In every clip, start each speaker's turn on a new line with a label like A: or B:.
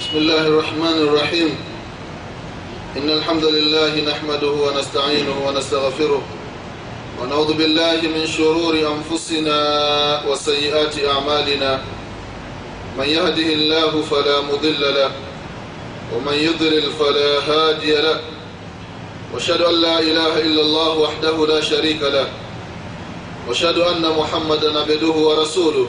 A: بسم الله الرحمن الرحيم. إن الحمد لله نحمده ونستعينه ونستغفره ونعوذ بالله من شرور أنفسنا وسيئات أعمالنا. من يهده الله فلا مضل له ومن يضلل فلا هادي له. وأشهد أن لا إله إلا الله وحده لا شريك له. وأشهد أن محمدا عبده ورسوله.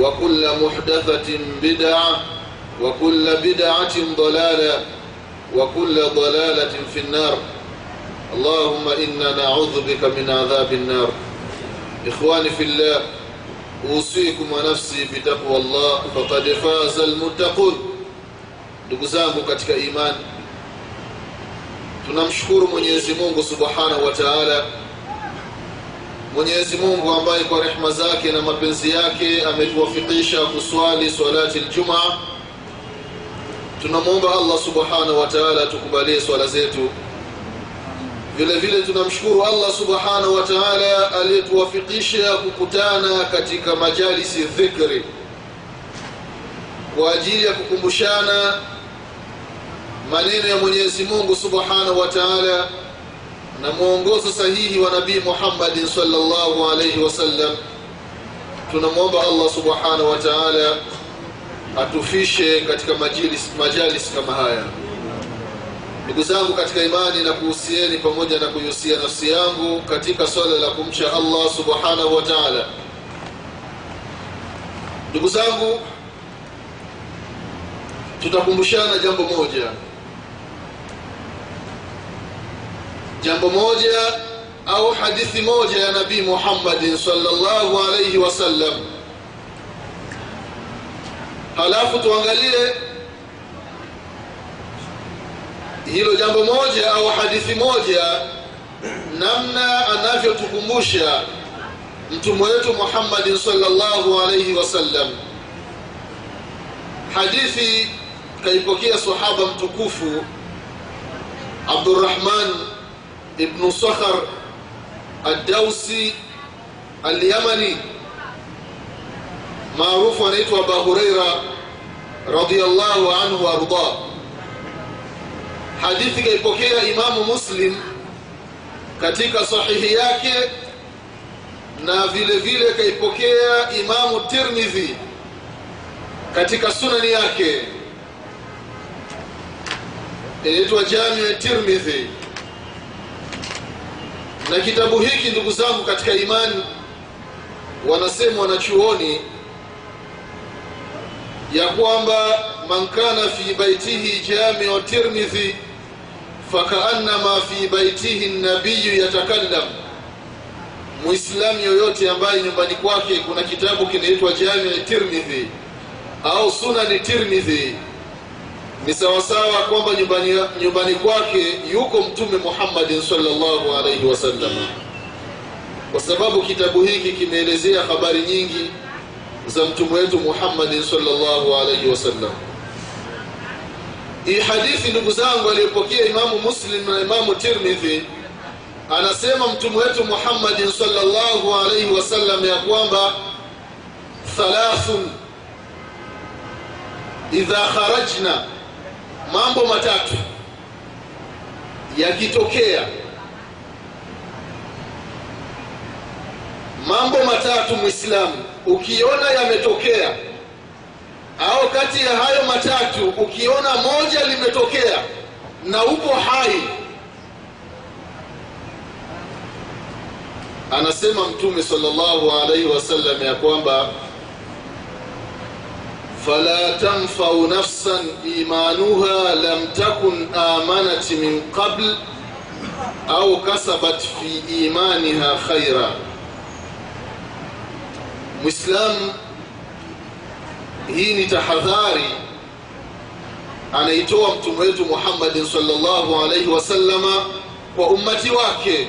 A: وكل محدثة بدعة وكل بدعة ضلالة وكل ضلالة في النار. اللهم إنا نعوذ بك من عذاب النار. إخواني في الله أوصيكم ونفسي بتقوى الله فقد فاز المتقون. Ndugu zangu katika imani tunamshukuru mwenyezi wa taala mwenyezi mungu ambaye kwa rehma zake na mapenzi yake ametuwafikisha kuswali swalati ljumaa tunamwomba allah subhanahu wa taala tukubalie swala zetu. Vile vile tunamshukuru allah subhanahu wa taala aliyetuwafikisha kukutana katika majalisi dhikri. Kwa ajili ya kukumbushana maneno ya mwenyezi mungu subhanahu wa taala na mwongozo sahihi wa nabii muhammadin salllahu alaihi wasallam tunamwomba allah subhanahu wa taala atufishe katika majalis, majalis kama haya. Ndugu zangu katika imani na kuhusieni pamoja na kuihusia nafsi yangu katika swala la kumcha allah subhanahu wa taala. Ndugu zangu tutakumbushana jambo moja jambo moja au hadithi moja ya nabii muhammadin salllahu alaihi wasallam halafu tuangalie hilo jambo moja au hadithi moja namna anavyotukumbusha mtume wetu muhammadin salllahu alaihi wasallam hadithi kaipokea sahaba mtukufu abdurrahman ibnu sakhar addausi alyamani. Maarufu anaitwa aba huraira radiallahu anhu waardah hadithi kaipokea imamu muslim katika sahihi yake na vile vile kaipokea imamu tirmidhi katika sunani yake. Inaitwa jamiu tirmidhi na kitabu hiki ndugu zangu katika imani wanasema wanachuoni ya kwamba man kana fi baitihi jamiu tirmidhi fakaannama fi baitihi nabiyu yatakallam. Muislamu yoyote ambaye nyumbani kwake kuna kitabu kinaitwa jamiu tirmidhi au sunani tirmidhi ni sawasawa kwamba nyumbani, nyumbani kwake yuko mtume muhammadin salllahu alaihi wasallam kwa sababu kitabu hiki kimeelezea habari nyingi za mtume wetu muhammadin salllahu alaihi wasallam hii hadithi ndugu zangu aliyopokea imamu muslim na imamu tirmidhi anasema mtume wetu muhammadin salllahu alaihi wasallam ya kwamba thalathun idha kharajna mambo matatu yakitokea. Mambo matatu mwislamu ukiona yametokea au kati ya hayo matatu ukiona moja limetokea na upo hai anasema mtume sallallahu alaihi wasallam ya kwamba fala تنفع nafsan imanuha lam takun amanat من قبل au kasabat fi imaniha خيرا مسلم hii ni tahadhari anaitoa mtume wetu muhammadin sallallahu alaihi wasallama kwa ummati wake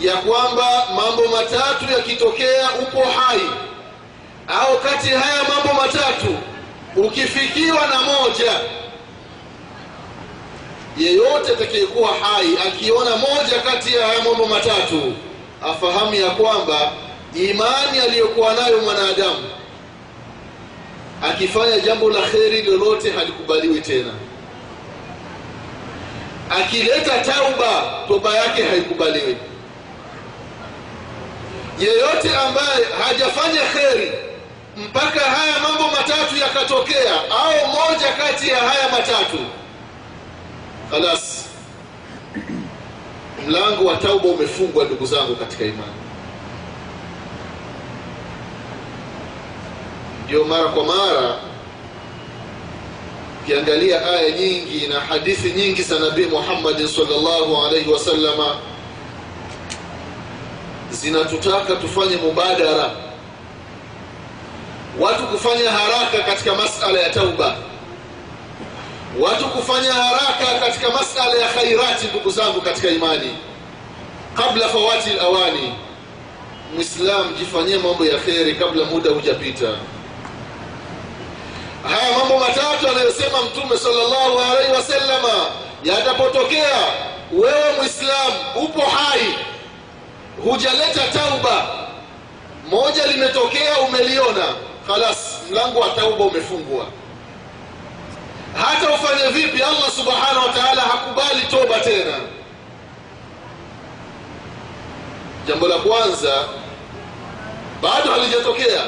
A: ya kwamba mambo matatu yakitokea upo hai au kati haya mambo matatu ukifikiwa na moja yeyote atakayekuwa hai akiona moja kati ya haya mambo matatu afahamu ya kwamba imani aliyokuwa nayo mwanadamu akifanya jambo la kheri lolote halikubaliwi tena. Akileta tauba toba yake haikubaliwi. Yeyote ambaye hajafanya kheri mpaka haya mambo matatu yakatokea au moja kati ya haya matatu. Khalas mlango wa tauba umefungwa ndugu zangu katika imani. Ndio mara kwa mara ukiangalia aya nyingi na hadithi nyingi za nabii muhammadin salllahu alaihi wasalama zinatutaka tufanye mubadara watu kufanya haraka katika masala ya tauba. Watu kufanya haraka katika masala ya khairati ndugu zangu katika imani. Kabla fawati lawani mwislam jifanyie mambo ya kheri kabla muda hujapita. Haya mambo matatu anayosema mtume sallallahu alaihi wasallama yatapotokea wewe mwislam upo hai hujaleta tauba. Moja limetokea umeliona khalas mlango wa tauba umefungwa. Hata ufanye vipi allah subhanahu wa taala hakubali toba tena. Jambo la kwanza bado halijatokea.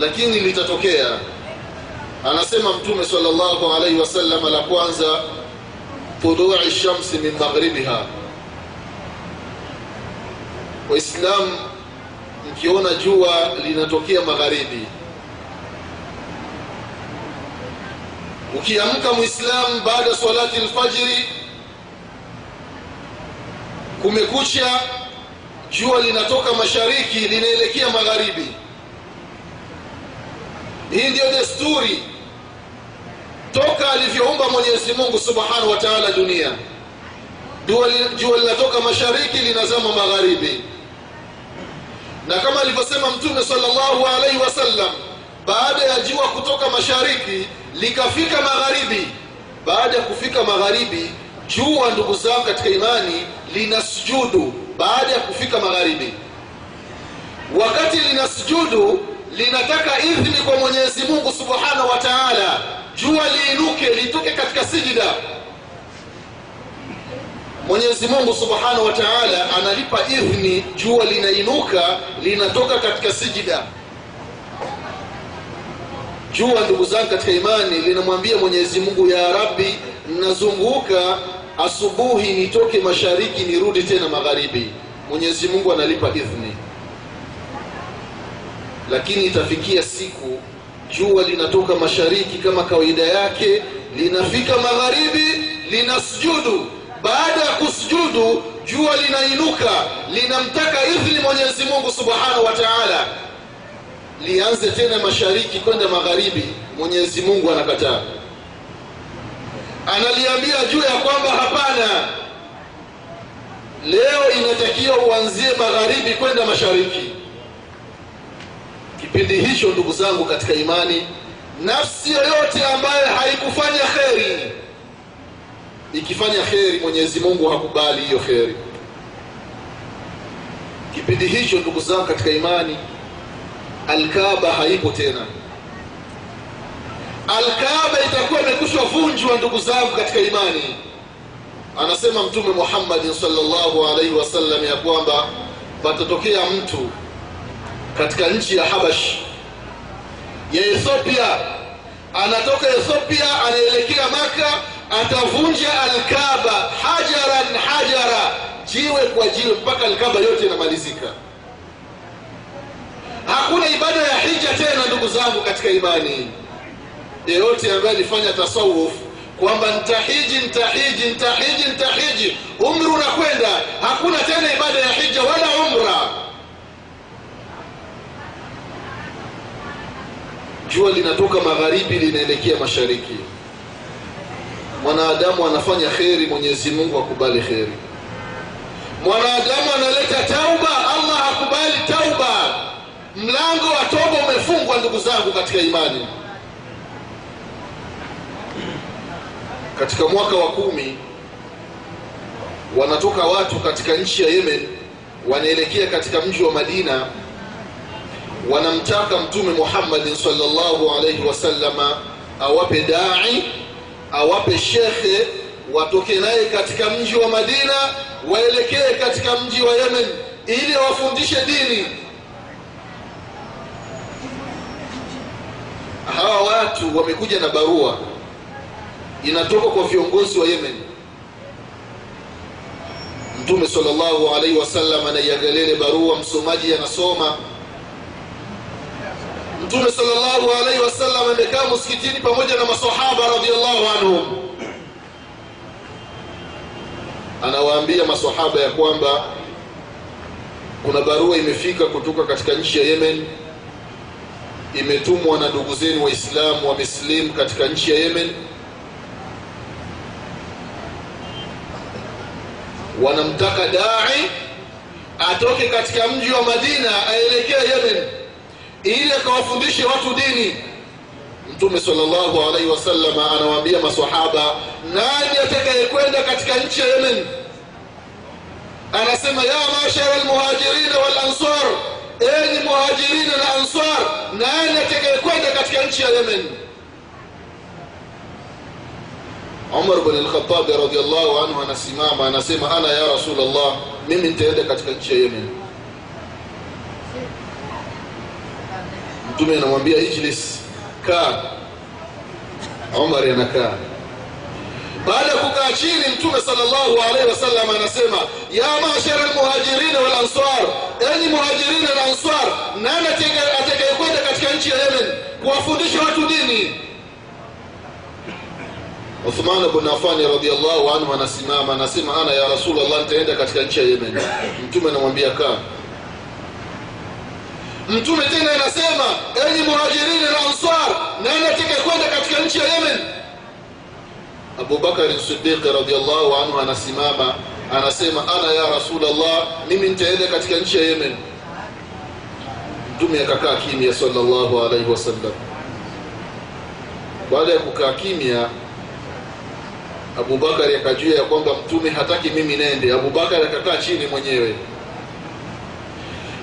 A: Lakini litatokea. Anasema mtume sallallahu alaihi wasallam la kwanza tului shamsi min maghribiha. Waislamu mkiona jua linatokea magharibi. Ukiamka mwislamu baada salati lfajiri kumekucha jua linatoka mashariki linaelekea magharibi. Hii ndiyo desturi toka alivyoumba mwenyezi mungu subhanahu wa taala dunia. Jua linatoka mashariki linazama magharibi na kama alivyosema mtume sallallahu alaihi wasallam baada ya jua kutoka mashariki likafika magharibi baada ya kufika magharibi jua ndugu zangu katika imani lina sujudu baada ya kufika magharibi. Wakati lina sujudu linataka idhni kwa mwenyezi mungu subhanahu wa taala jua liinuke litoke katika sijida mwenyezi mungu subhanahu wa taala analipa idhni jua linainuka linatoka katika sijida. Jua ndugu zangu katika imani linamwambia mwenyezi mungu ya rabbi nazunguka asubuhi nitoke mashariki nirudi tena magharibi. Mwenyezi mungu analipa idhni. Lakini itafikia siku jua linatoka mashariki kama kawaida yake linafika magharibi linasujudu baada ya kusujudu jua linainuka linamtaka idhni mwenyezi mungu subhanahu wa taala. Lianze tena mashariki kwenda magharibi mwenyezi mungu anakataa. Analiambia juu ya kwamba hapana. Leo inatakiwa uanzie magharibi kwenda mashariki. Kipindi hicho ndugu zangu katika imani nafsi yoyote ambaye haikufanya kheri ikifanya kheri mwenyezi mungu hakubali hiyo kheri. Kipindi hicho ndugu zangu katika imani alkaba haipo tena. Alkaba itakuwa imekushwa vunjwa ndugu zangu katika imani. Anasema mtume muhammadin salllahu alaihi wasallam ya kwamba patatokea mtu katika nchi ya habash. Ya ethiopia. Anatoka ethiopia anaelekea maka atavunja alkaba hajaran hajara. Jiwe kwa jiwe mpaka alkaba yote inamalizika. Hakuna ibada ya hija tena ndugu zangu katika imani. Yeyote ambaye alifanya tasawuf kwamba ntahiji ntahiji ntahiji ntahiji umri unakwenda hakuna tena ibada ya hija wala umra. Jua linatoka magharibi linaelekea mashariki mwanadamu anafanya kheri mwenyezi mungu akubali kheri. Mwanadamu analeta tauba allah hakubali tauba. Mlango wa toba umefungwa ndugu zangu katika imani. Katika mwaka wa kumi wanatoka watu katika nchi ya yemen wanaelekea katika mji wa madina wanamtaka mtume muhammadin salllahu alaihi wasalama awape dai awape shekhe watoke naye katika mji wa madina waelekee katika mji wa yemen ili awafundishe dini. Hawa watu wamekuja na barua inatoka kwa viongozi wa yemen. Mtume salllahu alaihi wasallam anaiangalia ile barua msomaji anasoma mtume salllahu alaihi wasallam amekaa msikitini pamoja na masahaba radiallahu anhum anawaambia masahaba ya kwamba kuna barua imefika kutoka katika nchi ya yemen. Imetumwa na ndugu zenu waislamu wamesilimu katika nchi ya yemen. Wanamtaka dai atoke katika mji wa madina aelekee ili akawafundishe watu dini. Mtume salllahu alaihi wasallam anawaambia masahaba nani atakayekwenda katika nchi ya yemen? Anasema ya mashara lmuhajirina walansar enyi muhajirina na ansar nani atakayekwenda katika nchi ya yemen? Umar bn lkhatabi radiallahu anhu anasimama anasema ana ya rasulllah mimi nitaenda katika nchi ya yemen mtume anamwambia ijlis kaa. Umar anakaa. Baada ya kukaa chini mtume salllahu alaihi wasallam anasema ya mashara lmuhajirina walansar enyi muhajirina na ansar nani atakayekwenda katika nchi ya yemen kuwafundisha watu dini? Uthman bn afani radiallahu anhu anasimama anasema ana ya rasulllah nitaenda katika nchi ya yemen. Mtume anamwambia kaa mtume tena anasema enyi muhajirini na ansar nani atakayekwenda katika nchi ya yemen? Abubakari sidiqi radiallahu anhu anasimama anasema ana ya rasulllah mimi nitaenda katika nchi ya yemen. Mtume akakaa kimya salllahu alaihi wasallam. Baada ya kukaa kimya abubakari akajua ya kwamba mtume hataki mimi nende abubakari akakaa chini mwenyewe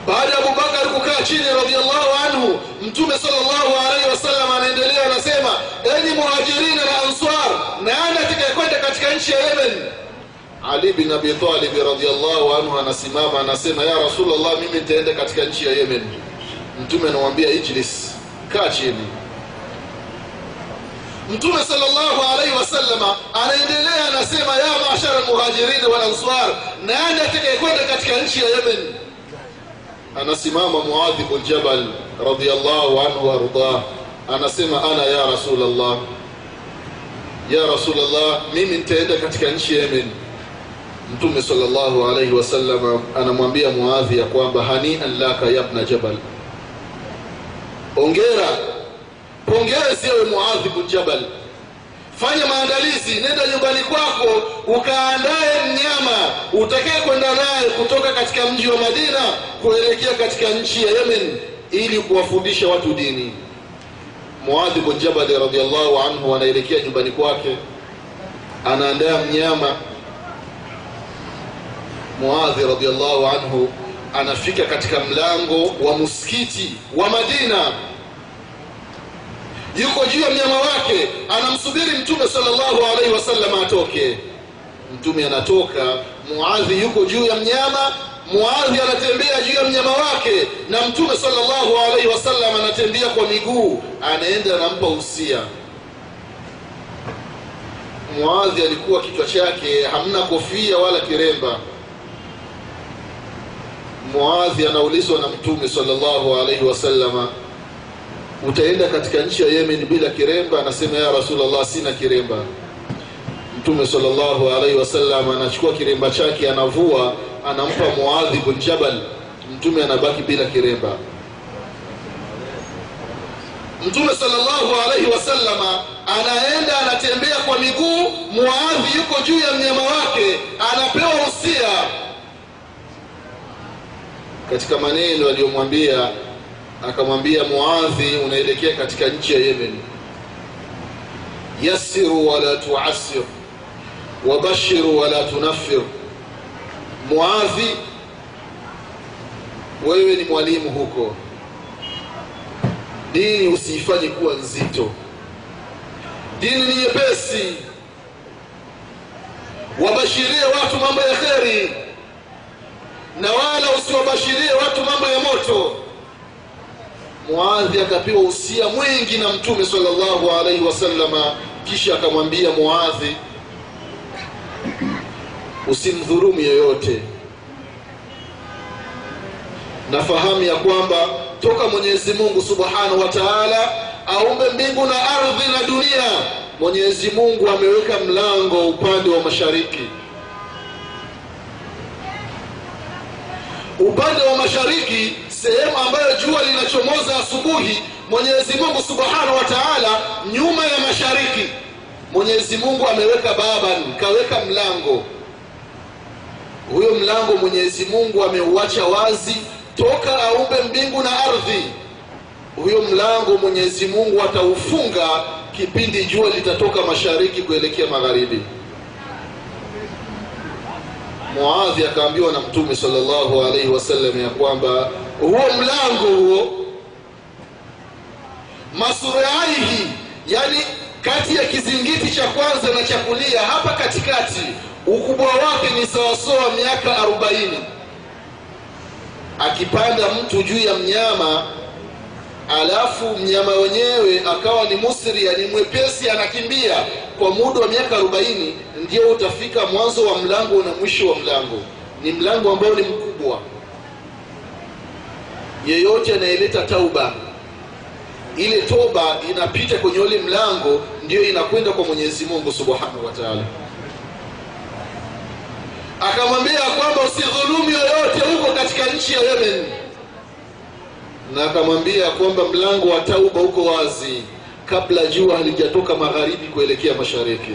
A: baada ya abubakar kukaa chini radiallahu anhu mtume salllahu alaihi wasallam anaendelea anasema enyi muhajirina na ansar nani atakayekwenda katika nchi ya yemen? Ali bin abi radiallahu anhu anasimama anasema ya rasulllah mimi nitaenda katika nchi ya yemen. Mtume anamwambia ijlis kaa chini. Mtume salllahu alaihi wasallama anaendelea anasema ya mashara lmuhajirina walansar nani atakayekwenda katika nchi ya yemen anasimama muadhi bn jabal radiallahu anhu waardah anasema ana ya rasulllah ya rasulllah mimi nitaenda katika nchi yemen. Mtume salllahu alaihi wasallam anamwambia muadhi ya kwamba hanian laka yabna jabal. Ongera pongezi ewe muadhi bn jabal. Fanya maandalizi nenda nyumbani kwako ukaandaye mnyama utakaye kwenda naye kutoka katika mji wa madina kuelekea katika nchi ya yemen ili kuwafundisha watu dini. Muadhi bn jabali radiallahu anhu anaelekea nyumbani kwake anaandaa mnyama. Muadhi radiallahu anhu anafika katika mlango wa muskiti wa madina. Yuko juu ya mnyama wake anamsubiri mtume salllahu alaihi wasallam atoke. Mtume anatoka muadhi yuko juu ya mnyama muadhi anatembea juu ya mnyama wake na mtume sallallahu alaihi wasallam anatembea kwa miguu anaenda anampa usia. Muadhi alikuwa kichwa chake hamna kofia wala kiremba. Muadhi anaulizwa na mtume sallallahu alaihi wasallama utaenda katika nchi ya yemen bila kiremba? Anasema ya rasulllah sina kiremba. Mtume sallallahu alaihi wasallam anachukua kiremba chake anavua anampa muadhi bin jabal mtume anabaki bila kiremba. Mtume sallallahu alaihi wasallama anaenda anatembea kwa miguu muadhi yuko juu ya mnyama wake anapewa usia katika maneno aliyomwambia akamwambia muadhi unaelekea katika nchi ya yemen. Yassiru wala tuassir wabashiru wala tunafir muadhi wewe ni mwalimu huko. Dini usiifanye kuwa nzito. Dini ni nyepesi. Wabashirie watu mambo ya kheri na wala usiwabashirie watu mambo ya moto. Muadhi akapewa usia mwingi na mtume sallallahu alaihi wasallama kisha akamwambia muadhi usimdhurumu yoyote nafahamu ya kwamba toka mwenyezi mungu subhanahu wa taala aumbe mbingu na ardhi na dunia mwenyezi mungu ameweka mlango upande wa mashariki. Upande wa mashariki sehemu ambayo jua linachomoza asubuhi mwenyezi mungu subhanahu wa taala nyuma ya mashariki. Mwenyezi mungu ameweka baban kaweka mlango huyo mlango mwenyezi mungu ameuacha wazi. Toka aumbe mbingu na ardhi. Huyo mlango mwenyezi mungu ataufunga. Kipindi jua litatoka mashariki kuelekea magharibi. Muadhi akaambiwa na mtume salllahu alaihi wasallam ya kwamba huo mlango huo masuraihi yani kati ya kizingiti cha kwanza na cha kulia hapa katikati ukubwa wake ni sawasawa miaka arobaini. Akipanda mtu juu ya mnyama alafu mnyama wenyewe akawa ni musria ni mwepesi anakimbia kwa muda wa miaka arobaini ndio utafika mwanzo wa mlango na mwisho wa mlango. Ni mlango ambao ni mkubwa. Yeyote anayeleta tauba ile toba inapita kwenye ule mlango ndiyo inakwenda kwa mwenyezi mungu subhanahu wa taala akamwambia kwamba usidhulumu yoyote huko katika nchi ya yemen. Na akamwambia kwamba mlango wa tauba uko wazi kabla jua halijatoka magharibi kuelekea mashariki.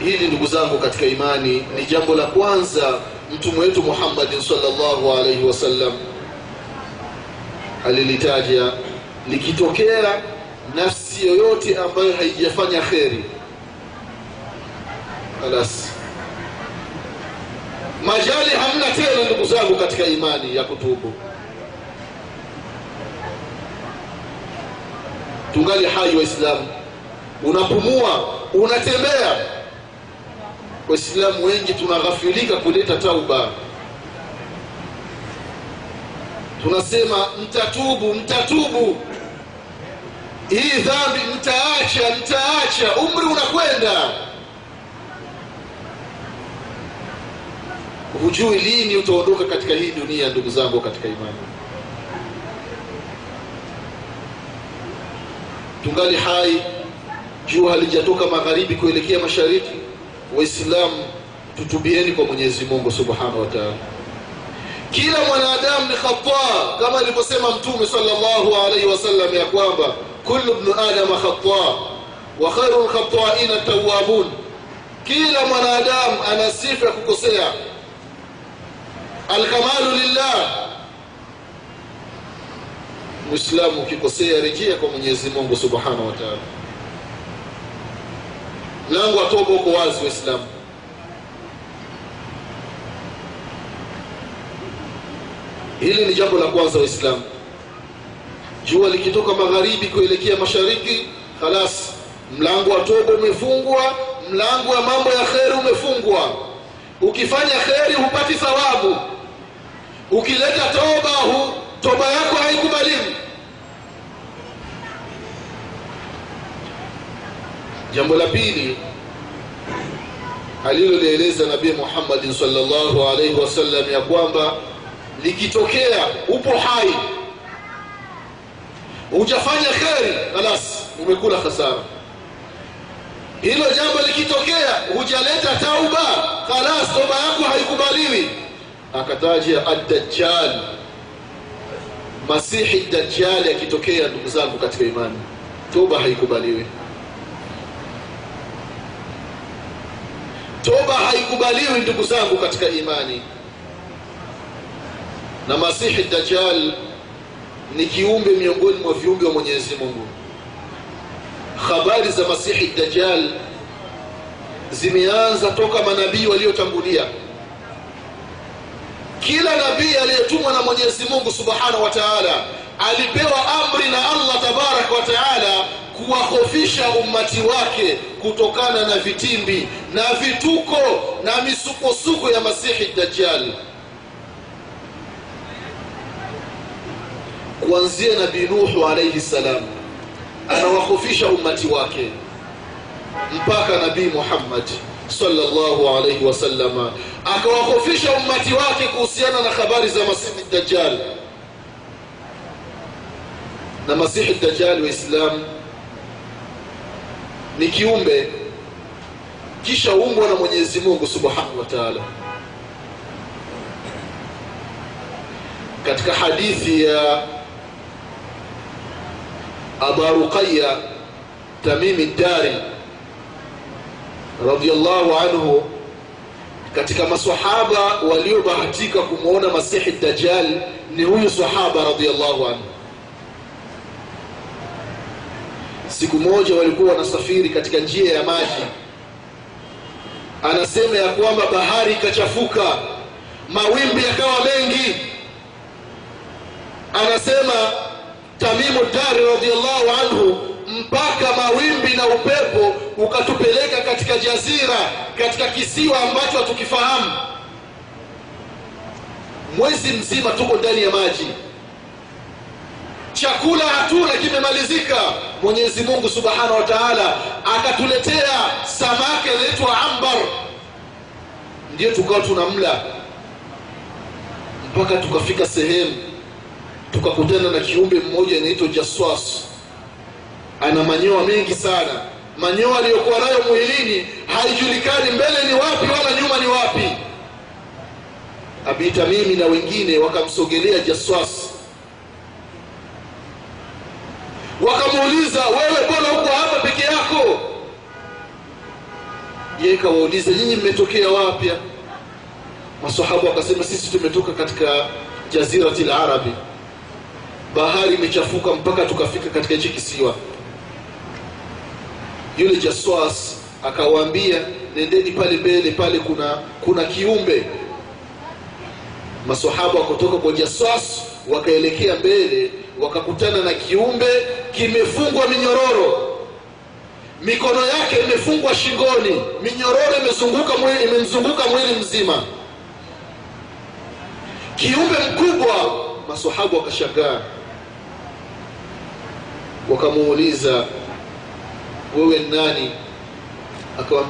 A: Hili ndugu zangu katika imani ni jambo la kwanza mtume wetu muhammadin salllahu alaihi wasallam alilitaja. Likitokea nafsi yoyote ambayo haijafanya kheri alas majali hamna tena ndugu zangu katika imani ya kutubu. Tungali hai waislamu. Unapumua unatembea. Waislamu wengi tunaghafilika kuleta tauba. Tunasema mtatubu mtatubu. Hii dhambi mtaacha mtaacha. Umri unakwenda hujui lini utaondoka katika hii dunia ndugu zangu katika imani. Tungali hai jua halijatoka magharibi kuelekea mashariki. Waislamu tutubieni kwa mwenyezi mungu subhanahu wa kila mwanadamu ni khata kama alivyosema mtume salllahu alaihi wasallam ya kwamba kullu bnu adama khata wa khairu lkhataina tawabun kila mwanadamu ana sifa ya kukosea alkamalu lillah. Mwislamu ukikosea rejea kwa mwenyezi mungu subhanahu wa taala. Mlango wa uko wazi waislamu. Hili ni jambo la kwanza waislamu. Jua likitoka magharibi kuelekea mashariki khalas mlango wa toba umefungwa mlango wa mambo ya kheri umefungwa. Ukifanya kheri hupati thawabu ukileta toba hu, toba yako haikubaliwi. Jambo la pili alilolieleza nabii muhammadin salllahu alaihi wasallam ya kwamba likitokea upo hai hujafanya kheri halas umekula khasara. Hilo jambo likitokea hujaleta tauba khalas toba yako haikubaliwi akataja addajjal. Masihi dajjali akitokea ndugu zangu katika imani. Toba haikubaliwi. Toba haikubaliwi ndugu zangu katika imani. Na masihi dajjal ni kiumbe miongoni mwa viumbe wa mwenyezi mungu. Habari za masihi dajjal zimeanza toka manabii waliotangulia kila nabii aliyetumwa na mwenyezi mungu subhanahu wa taala alipewa amri na allah tabaraka wa taala kuwahofisha ummati wake kutokana na vitimbi na vituko na misukosuko ya masihi dajjal. Kuanzia nabii nuhu alaihi salam anawahofisha ummati wake mpaka nabii muhammad sallallahu alaihi wasallama akawahofisha ummati wake kuhusiana na habari za masihi dajjal. Na masihi dajjal waislamu ni kiumbe kisha umbwa na mwenyezi mungu subhanahu wa taala. Katika hadithi ya abaruqaya tamimi dari radiallahu anhu katika masahaba waliobahatika kumwona masihi dajjal ni huyu sahaba radiallahu anhu. Siku moja walikuwa wanasafiri katika njia ya maji. Anasema ya kwamba bahari ikachafuka mawimbi yakawa mengi. Anasema tamimu dari radiallahu anhu mpaka mawimbi na upepo ukatupeleka katika jazira katika kisiwa ambacho hatukifahamu. Mwezi mzima tuko ndani ya maji. Chakula hatuna kimemalizika. Mwenyezi mungu subhanahu wa taala akatuletea samaki anaitwa ambar. Ndiyo tukawa tunamla mpaka tukafika sehemu tukakutana na kiumbe mmoja anaitwa jaswas ana manyoa mengi sana. Manyoa aliyokuwa nayo mwilini haijulikani mbele ni wapi wala nyuma ni wapi. Abita mimi na wengine wakamsogelea jaswas wakamuuliza wewe mbona huko hapa peke yako? Yeye kawauliza nyinyi mmetokea wapya masahaba wakasema sisi tumetoka katika jazirati larabi bahari imechafuka mpaka tukafika katika hichi kisiwa yule jaswas akawaambia nendeni pale mbele pale kuna kuna kiumbe. Masahaba kutoka kwa jaswas wakaelekea mbele wakakutana na kiumbe kimefungwa minyororo. Mikono yake imefungwa shingoni minyororo imezunguka mwili imemzunguka mwili mzima. Kiumbe mkubwa masahaba wakashangaa. Wakamuuliza wewe nani akawa